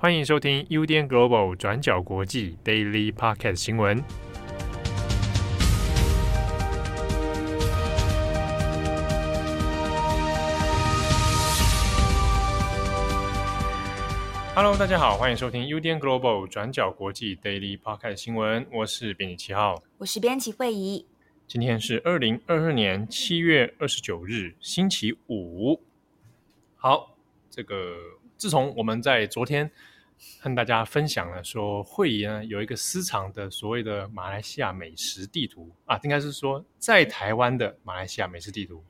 欢迎收听 UDN Global 转角国际 Daily Podcast 新闻。Hello，大家好，欢迎收听 UDN Global 转角国际 Daily Podcast 新闻。我是编辑七号，我是编辑慧仪。今天是二零二二年七月二十九日，星期五。好，这个。自从我们在昨天和大家分享了说，会议呢有一个私藏的所谓的马来西亚美食地图啊，应该是说在台湾的马来西亚美食地图，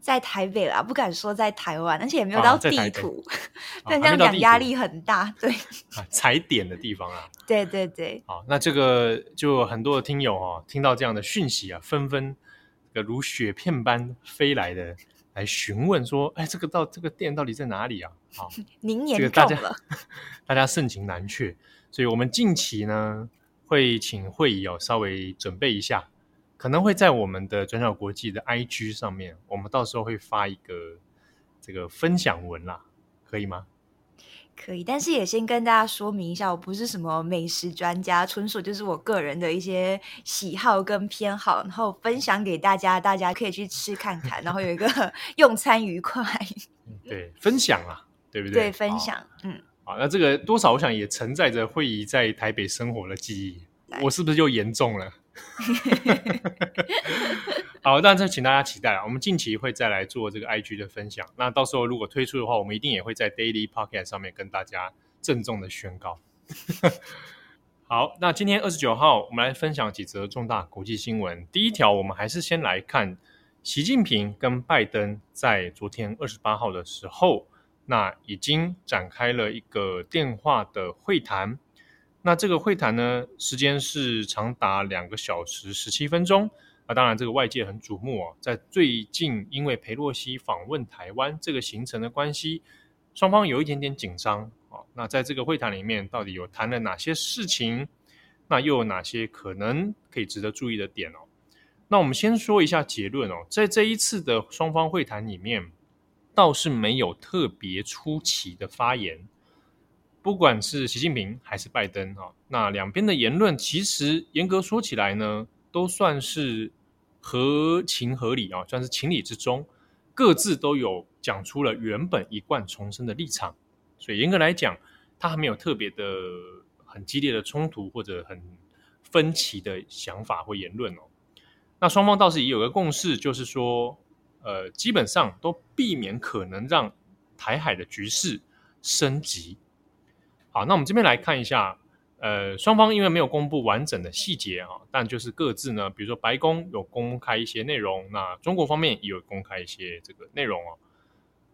在台北啦，不敢说在台湾，而且也没有到地图，啊、但这样讲压力很大，对，啊，踩点的地方啊，对对对，好，那这个就很多的听友哦，听到这样的讯息啊，纷纷个如雪片般飞来的。来询问说：“哎，这个到这个店到底在哪里啊？”好，您严重了，这个大家，大家盛情难却，所以我们近期呢会请会议哦稍微准备一下，可能会在我们的转角国际的 IG 上面，我们到时候会发一个这个分享文啦，可以吗？可以，但是也先跟大家说明一下，我不是什么美食专家，纯属就是我个人的一些喜好跟偏好，然后分享给大家，大家可以去吃看看，然后有一个 用餐愉快。对，分享啊，对不对？对，分享，嗯，好，那这个多少我想也承载着慧仪在台北生活的记忆，我是不是就严重了？好，那这请大家期待啊！我们近期会再来做这个 IG 的分享。那到时候如果推出的话，我们一定也会在 Daily Pocket 上面跟大家郑重的宣告。好，那今天二十九号，我们来分享几则重大国际新闻。第一条，我们还是先来看习近平跟拜登在昨天二十八号的时候，那已经展开了一个电话的会谈。那这个会谈呢，时间是长达两个小时十七分钟。那当然，这个外界很瞩目哦。在最近，因为裴洛西访问台湾这个行程的关系，双方有一点点紧张啊。那在这个会谈里面，到底有谈了哪些事情？那又有哪些可能可以值得注意的点哦？那我们先说一下结论哦。在这一次的双方会谈里面，倒是没有特别出奇的发言，不管是习近平还是拜登啊，那两边的言论其实严格说起来呢。都算是合情合理啊，算是情理之中，各自都有讲出了原本一贯重申的立场，所以严格来讲，他还没有特别的很激烈的冲突或者很分歧的想法或言论哦。那双方倒是也有个共识，就是说，呃，基本上都避免可能让台海的局势升级。好，那我们这边来看一下。呃，双方因为没有公布完整的细节啊，但就是各自呢，比如说白宫有公开一些内容，那中国方面也有公开一些这个内容哦。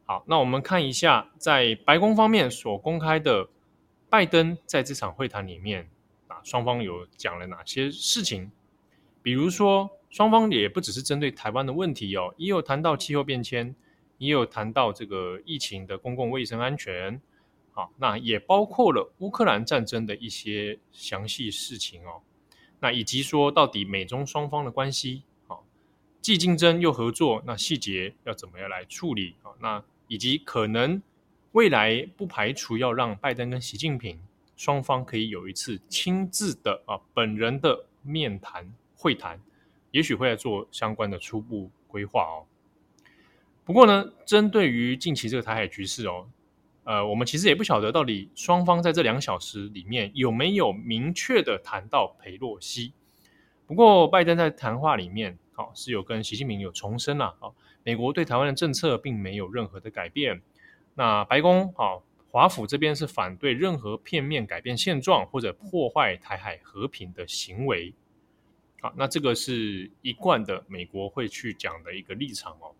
好，那我们看一下，在白宫方面所公开的，拜登在这场会谈里面啊，双方有讲了哪些事情？比如说，双方也不只是针对台湾的问题哦，也有谈到气候变迁，也有谈到这个疫情的公共卫生安全。啊，那也包括了乌克兰战争的一些详细事情哦。那以及说到底美中双方的关系，啊，既竞争又合作，那细节要怎么样来处理啊？那以及可能未来不排除要让拜登跟习近平双方可以有一次亲自的啊本人的面谈会谈，也许会来做相关的初步规划哦。不过呢，针对于近期这个台海局势哦。呃，我们其实也不晓得到底双方在这两小时里面有没有明确的谈到裴洛西。不过，拜登在谈话里面，好、是有跟习近平有重申了，啊、美国对台湾的政策并没有任何的改变。那白宫，好、哦，华府这边是反对任何片面改变现状或者破坏台海和平的行为。好，那这个是一贯的美国会去讲的一个立场哦。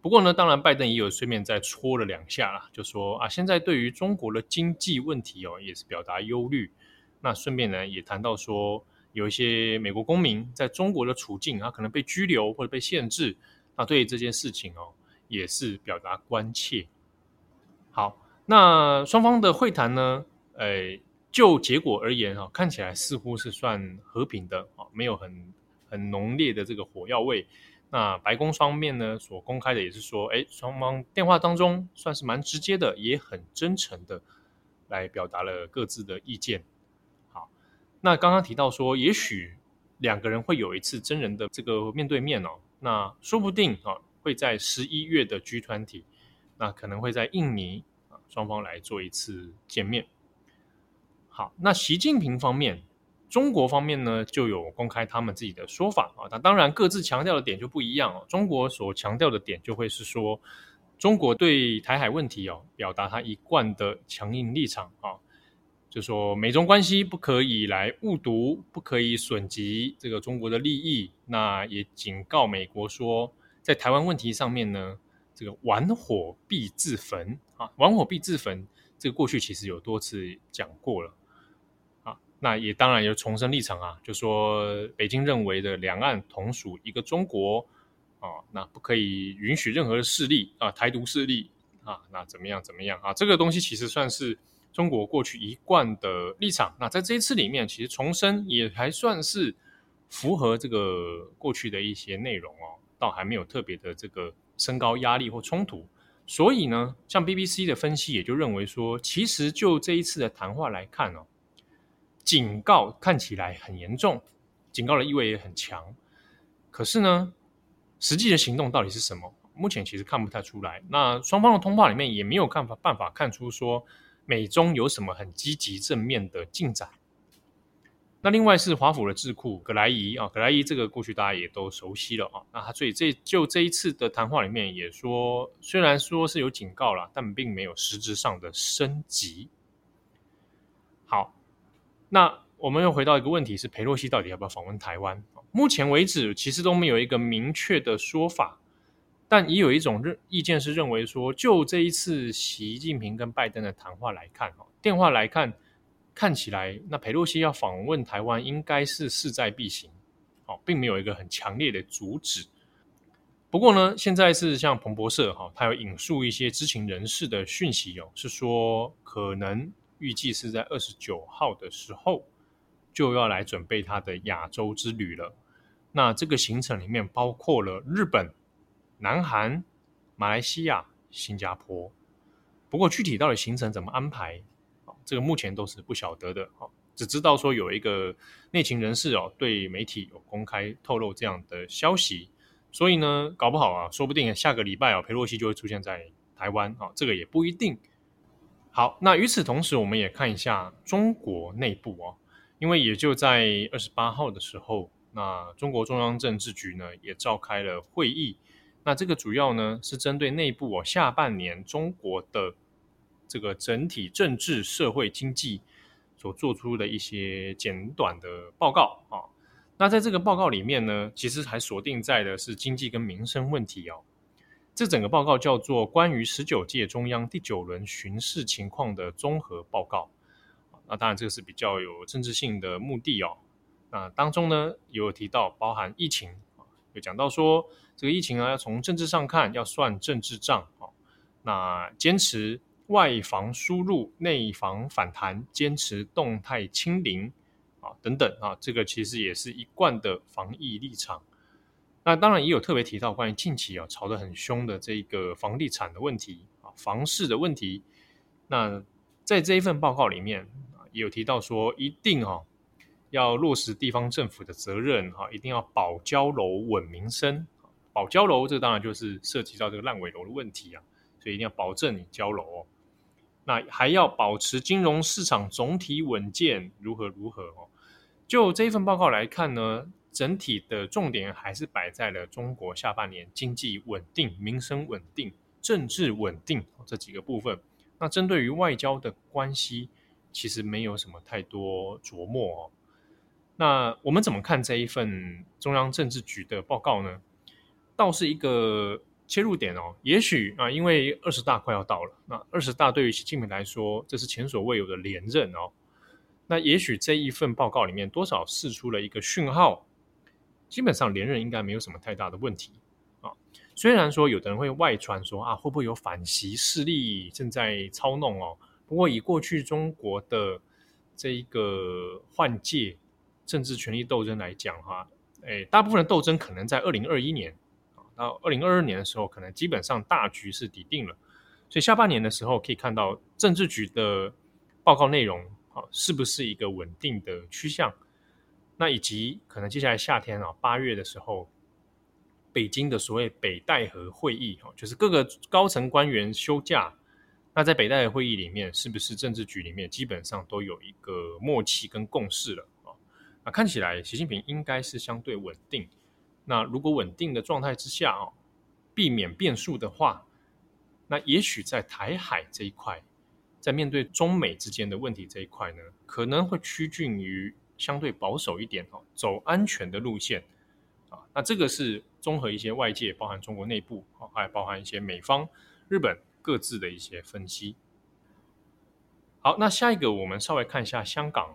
不过呢，当然，拜登也有顺便再戳了两下啦，就说啊，现在对于中国的经济问题哦，也是表达忧虑。那顺便呢，也谈到说，有一些美国公民在中国的处境啊，可能被拘留或者被限制。那对于这件事情哦，也是表达关切。好，那双方的会谈呢，呃，就结果而言啊，看起来似乎是算和平的啊，没有很很浓烈的这个火药味。那白宫方面呢，所公开的也是说，哎，双方电话当中算是蛮直接的，也很真诚的来表达了各自的意见。好，那刚刚提到说，也许两个人会有一次真人的这个面对面哦，那说不定啊会在十一月的 G20，那可能会在印尼啊双方来做一次见面。好，那习近平方面，中国方面呢就有公开他们自己的说法啊，那当然各自强调的点就不一样哦。中国所强调的点就会是说。中国对台海问题哦，表达他一贯的强硬立场啊，就说美中关系不可以来误读，不可以损及这个中国的利益。那也警告美国说，在台湾问题上面呢，这个玩火必自焚啊，玩火必自焚。这个过去其实有多次讲过了，那也当然有重申立场啊，就说北京认为的两岸同属一个中国。啊，那不可以允许任何的势力啊，台独势力啊，那怎么样怎么样啊？这个东西其实算是中国过去一贯的立场。那在这一次里面，其实重申也还算是符合这个过去的一些内容哦，倒还没有特别的这个升高压力或冲突。所以呢，像 BBC 的分析也就认为说，其实就这一次的谈话来看哦，警告看起来很严重，警告的意味也很强。可是呢，实际的行动到底是什么？目前其实看不太出来。那双方的通话里面也没有办法办法看出说美中有什么很积极正面的进展。那另外是华府的智库葛莱伊啊，葛莱伊这个过去大家也都熟悉了啊。那他所以这就这一次的谈话里面也说，虽然说是有警告了，但并没有实质上的升级。好，那我们又回到一个问题是，裴洛西到底要不要访问台湾？目前为止，其实都没有一个明确的说法，但也有一种认意见是认为说，就这一次习近平跟拜登的谈话来看，哈，电话来看，看起来那裴洛西要访问台湾应该是势在必行，哦，并没有一个很强烈的阻止。不过呢，现在是像彭博社哈，他有引述一些知情人士的讯息哦，是说可能预计是在二十九号的时候。就要来准备他的亚洲之旅了。那这个行程里面包括了日本、南韩、马来西亚、新加坡。不过具体到底行程怎么安排，这个目前都是不晓得的。只知道说有一个内情人士哦，对媒体有公开透露这样的消息。所以呢，搞不好啊，说不定下个礼拜啊，佩洛西就会出现在台湾啊，这个也不一定。好，那与此同时，我们也看一下中国内部哦。因为也就在二十八号的时候，那中国中央政治局呢也召开了会议。那这个主要呢是针对内部哦下半年中国的这个整体政治、社会、经济所做出的一些简短的报告啊。那在这个报告里面呢，其实还锁定在的是经济跟民生问题哦。这整个报告叫做《关于十九届中央第九轮巡视情况的综合报告》。那当然，这个是比较有政治性的目的哦。那当中呢，有提到包含疫情，有讲到说这个疫情啊，要从政治上看，要算政治账啊。那坚持外防输入，内防反弹，坚持动态清零啊，等等啊，这个其实也是一贯的防疫立场。那当然也有特别提到关于近期啊吵得很凶的这个房地产的问题啊，房市的问题。那在这一份报告里面。也有提到说，一定哈要落实地方政府的责任哈，一定要保交楼稳民生。保交楼，这当然就是涉及到这个烂尾楼的问题啊，所以一定要保证你交楼哦。那还要保持金融市场总体稳健，如何如何哦？就这一份报告来看呢，整体的重点还是摆在了中国下半年经济稳定、民生稳定、政治稳定这几个部分。那针对于外交的关系。其实没有什么太多琢磨哦。那我们怎么看这一份中央政治局的报告呢？倒是一个切入点哦。也许啊，因为二十大快要到了，那二十大对于习近平来说，这是前所未有的连任哦。那也许这一份报告里面多少释出了一个讯号，基本上连任应该没有什么太大的问题啊。虽然说有的人会外传说啊，会不会有反习势力正在操弄哦？不过，以过去中国的这一个换届政治权力斗争来讲，哈，诶，大部分的斗争可能在二零二一年啊，到二零二二年的时候，可能基本上大局是底定了。所以下半年的时候，可以看到政治局的报告内容啊，是不是一个稳定的趋向？那以及可能接下来夏天啊，八月的时候，北京的所谓北戴河会议哈，就是各个高层官员休假。那在北戴河会议里面，是不是政治局里面基本上都有一个默契跟共识了啊？那看起来习近平应该是相对稳定。那如果稳定的状态之下啊，避免变数的话，那也许在台海这一块，在面对中美之间的问题这一块呢，可能会趋近于相对保守一点哦，走安全的路线啊。那这个是综合一些外界，包含中国内部啊，还包含一些美方、日本各自的一些分析。好，那下一个我们稍微看一下香港。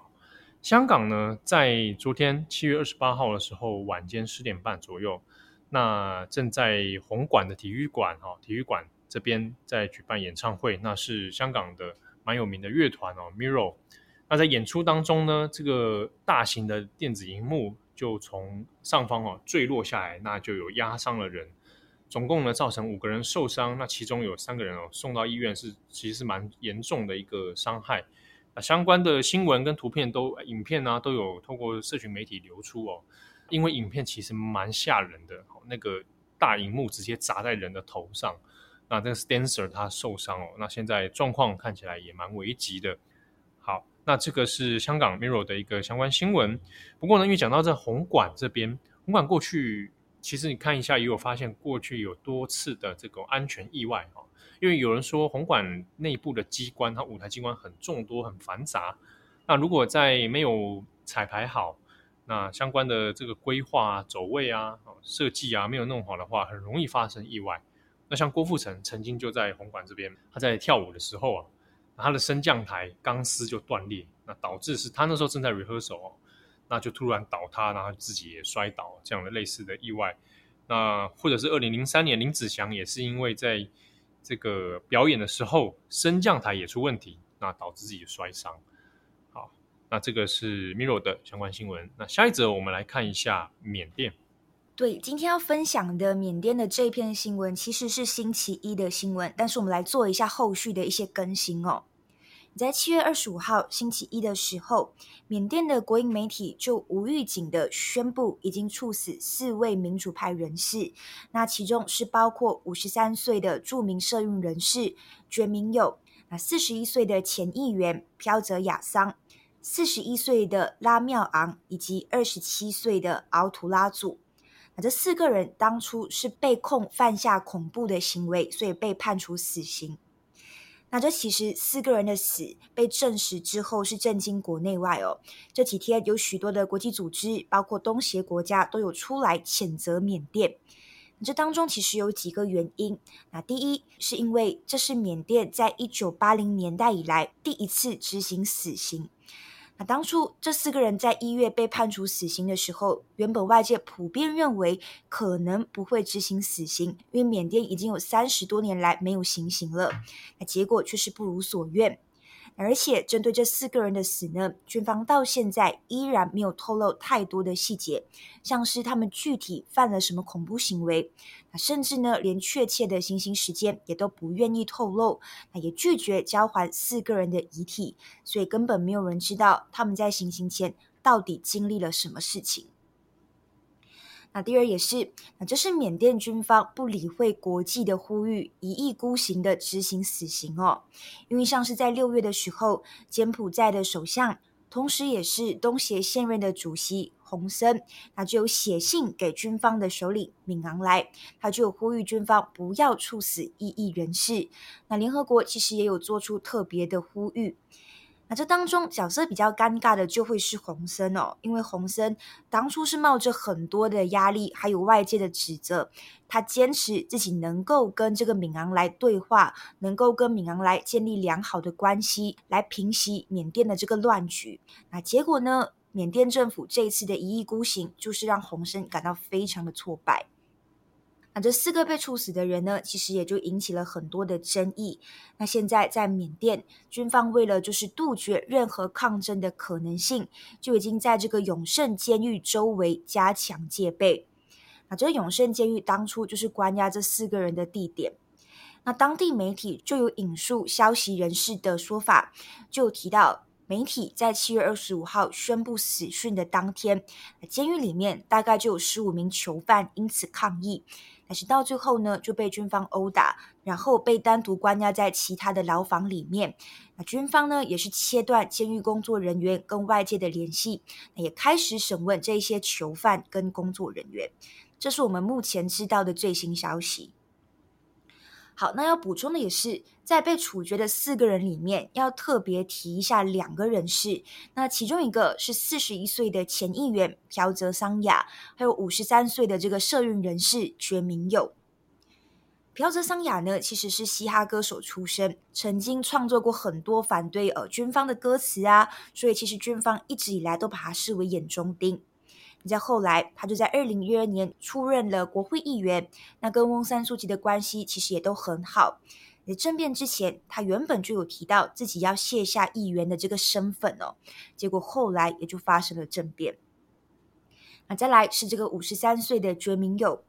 香港呢，在昨天七月二十八号的时候晚间十点半左右，那正在红馆的体育馆哈，体育馆这边在举办演唱会，那是香港的蛮有名的乐团哦，Mirror。那在演出当中呢，这个大型的电子荧幕就从上方哦坠落下来，那就有压伤了人，总共呢造成五个人受伤，那其中有三个人哦送到医院是其实是蛮严重的一个伤害。那相关的新闻跟图片都、影片啊都有透过社群媒体流出哦，因为影片其实蛮吓人的，那个大荧幕直接砸在人的头上，那这个 Stancer 他受伤哦，那现在状况看起来也蛮危急的。好，那这个是香港 Mirror 的一个相关新闻。不过呢，因为讲到这红馆这边，红馆过去其实你看一下，也有发现过去有多次的这个安全意外哦。因为有人说红馆内部的机关，它舞台机关很众多、很繁杂。那如果在没有彩排好，那相关的这个规划啊、走位啊、设计啊没有弄好的话，很容易发生意外。那像郭富城曾经就在红馆这边，他在跳舞的时候啊，他的升降台钢丝就断裂，那导致是他那时候正在 rehearsal 哦，那就突然倒塌，然后自己也摔倒这样的类似的意外。那或者是二零零三年林子祥也是因为在这个表演的时候，升降台也出问题，那导致自己摔伤。好，那这个是 Miro 的相关新闻。那下一则我们来看一下缅甸。对，今天要分享的缅甸的这篇新闻其实是星期一的新闻，但是我们来做一下后续的一些更新哦。在七月二十五号星期一的时候，缅甸的国营媒体就无预警的宣布，已经处死四位民主派人士。那其中是包括五十三岁的著名社运人士觉明友，那四十一岁的前议员飘泽亚桑，四十一岁的拉妙昂，以及二十七岁的敖图拉祖。那这四个人当初是被控犯下恐怖的行为，所以被判处死刑。那这其实四个人的死被证实之后是震惊国内外哦。这几天有许多的国际组织，包括东协国家都有出来谴责缅甸。这当中其实有几个原因。那第一是因为这是缅甸在一九八零年代以来第一次执行死刑。那当初这四个人在一月被判处死刑的时候，原本外界普遍认为可能不会执行死刑，因为缅甸已经有三十多年来没有行刑了。那结果却是不如所愿。而且，针对这四个人的死呢，军方到现在依然没有透露太多的细节，像是他们具体犯了什么恐怖行为，那甚至呢，连确切的行刑时间也都不愿意透露，那也拒绝交还四个人的遗体，所以根本没有人知道他们在行刑前到底经历了什么事情。那第二也是，那这是缅甸军方不理会国际的呼吁，一意孤行的执行死刑哦。因为像是在六月的时候，柬埔寨的首相，同时也是东协现任的主席洪森，那就有写信给军方的首领敏昂莱，他就呼吁军方不要处死异议人士。那联合国其实也有做出特别的呼吁。那这当中角色比较尴尬的就会是洪森哦，因为洪森当初是冒着很多的压力，还有外界的指责，他坚持自己能够跟这个敏昂莱对话，能够跟敏昂莱建立良好的关系，来平息缅甸的这个乱局。那结果呢，缅甸政府这一次的一意孤行，就是让洪森感到非常的挫败。那这四个被处死的人呢，其实也就引起了很多的争议。那现在在缅甸，军方为了就是杜绝任何抗争的可能性，就已经在这个永胜监狱周围加强戒备。那这个永胜监狱当初就是关押这四个人的地点。那当地媒体就有引述消息人士的说法，就提到媒体在七月二十五号宣布死讯的当天，监狱里面大概就有十五名囚犯因此抗议，但是到最后呢就被军方殴打，然后被单独关押在其他的牢房里面。那军方呢也是切断监狱工作人员跟外界的联系，也开始审问这些囚犯跟工作人员。这是我们目前知道的最新消息。好，那要补充的也是，在被处决的四个人里面，要特别提一下两个人士。那其中一个是四十一岁的前议员朴泽桑雅，还有五十三岁的这个社运人士觉明友。朴泽桑雅呢，其实是嘻哈歌手出身，曾经创作过很多反对呃军方的歌词啊，所以其实军方一直以来都把他视为眼中钉。在后来，他就在二零一二年出任了国会议员。那跟翁三书记的关系其实也都很好。在政变之前，他原本就有提到自己要卸下议员的这个身份哦。结果后来也就发生了政变。那再来是这个五十三岁的觉明友。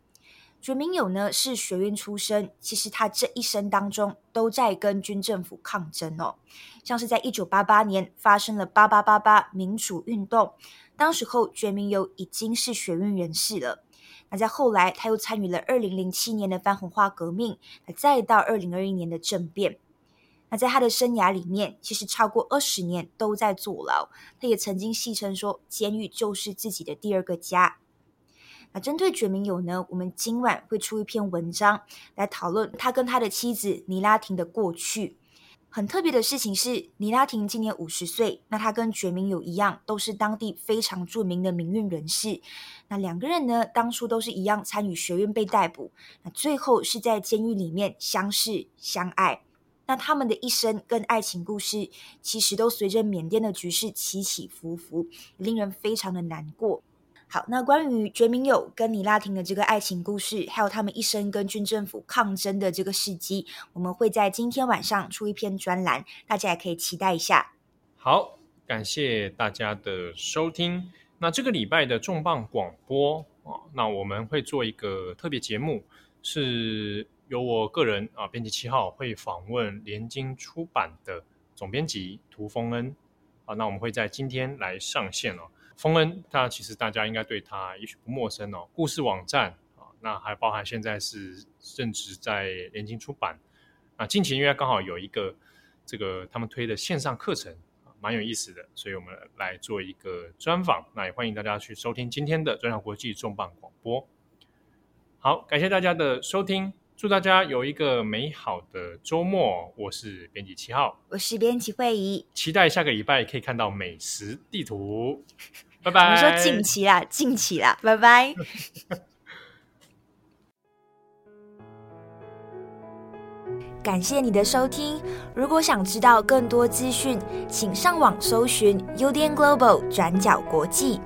觉明友呢是学院出身，其实他这一生当中都在跟军政府抗争哦。像是在一九八八年发生了八八八八民主运动。当时候，觉明友已经是学院人士了。那在后来，他又参与了二零零七年的番红花革命，再到二零二一年的政变。那在他的生涯里面，其实超过二十年都在坐牢。他也曾经戏称说，监狱就是自己的第二个家。那针对觉明友呢，我们今晚会出一篇文章来讨论他跟他的妻子尼拉廷的过去。很特别的事情是，尼拉廷今年五十岁，那他跟觉明友一样，都是当地非常著名的民运人士。那两个人呢，当初都是一样参与学院被逮捕，那最后是在监狱里面相识相爱。那他们的一生跟爱情故事，其实都随着缅甸的局势起起伏伏，令人非常的难过。好，那关于觉明友跟尼拉廷的这个爱情故事，还有他们一生跟军政府抗争的这个事迹，我们会在今天晚上出一篇专栏，大家也可以期待一下。好，感谢大家的收听。那这个礼拜的重磅广播啊，那我们会做一个特别节目，是由我个人啊，编辑七号会访问联经出版的总编辑涂丰恩啊，那我们会在今天来上线哦。丰恩，他其实大家应该对他也许不陌生哦。故事网站啊，那还包含现在是任职在联经出版。那近期因为刚好有一个这个他们推的线上课程，蛮有意思的，所以我们来做一个专访。那也欢迎大家去收听今天的转角国际重磅广播。好，感谢大家的收听。祝大家有一个美好的周末！我是编辑七号，我是编辑惠仪，期待下个礼拜可以看到美食地图。拜拜！我们说近期啦，近期啦，拜拜！感谢你的收听。如果想知道更多资讯，请上网搜寻 UDN Global 转角国际。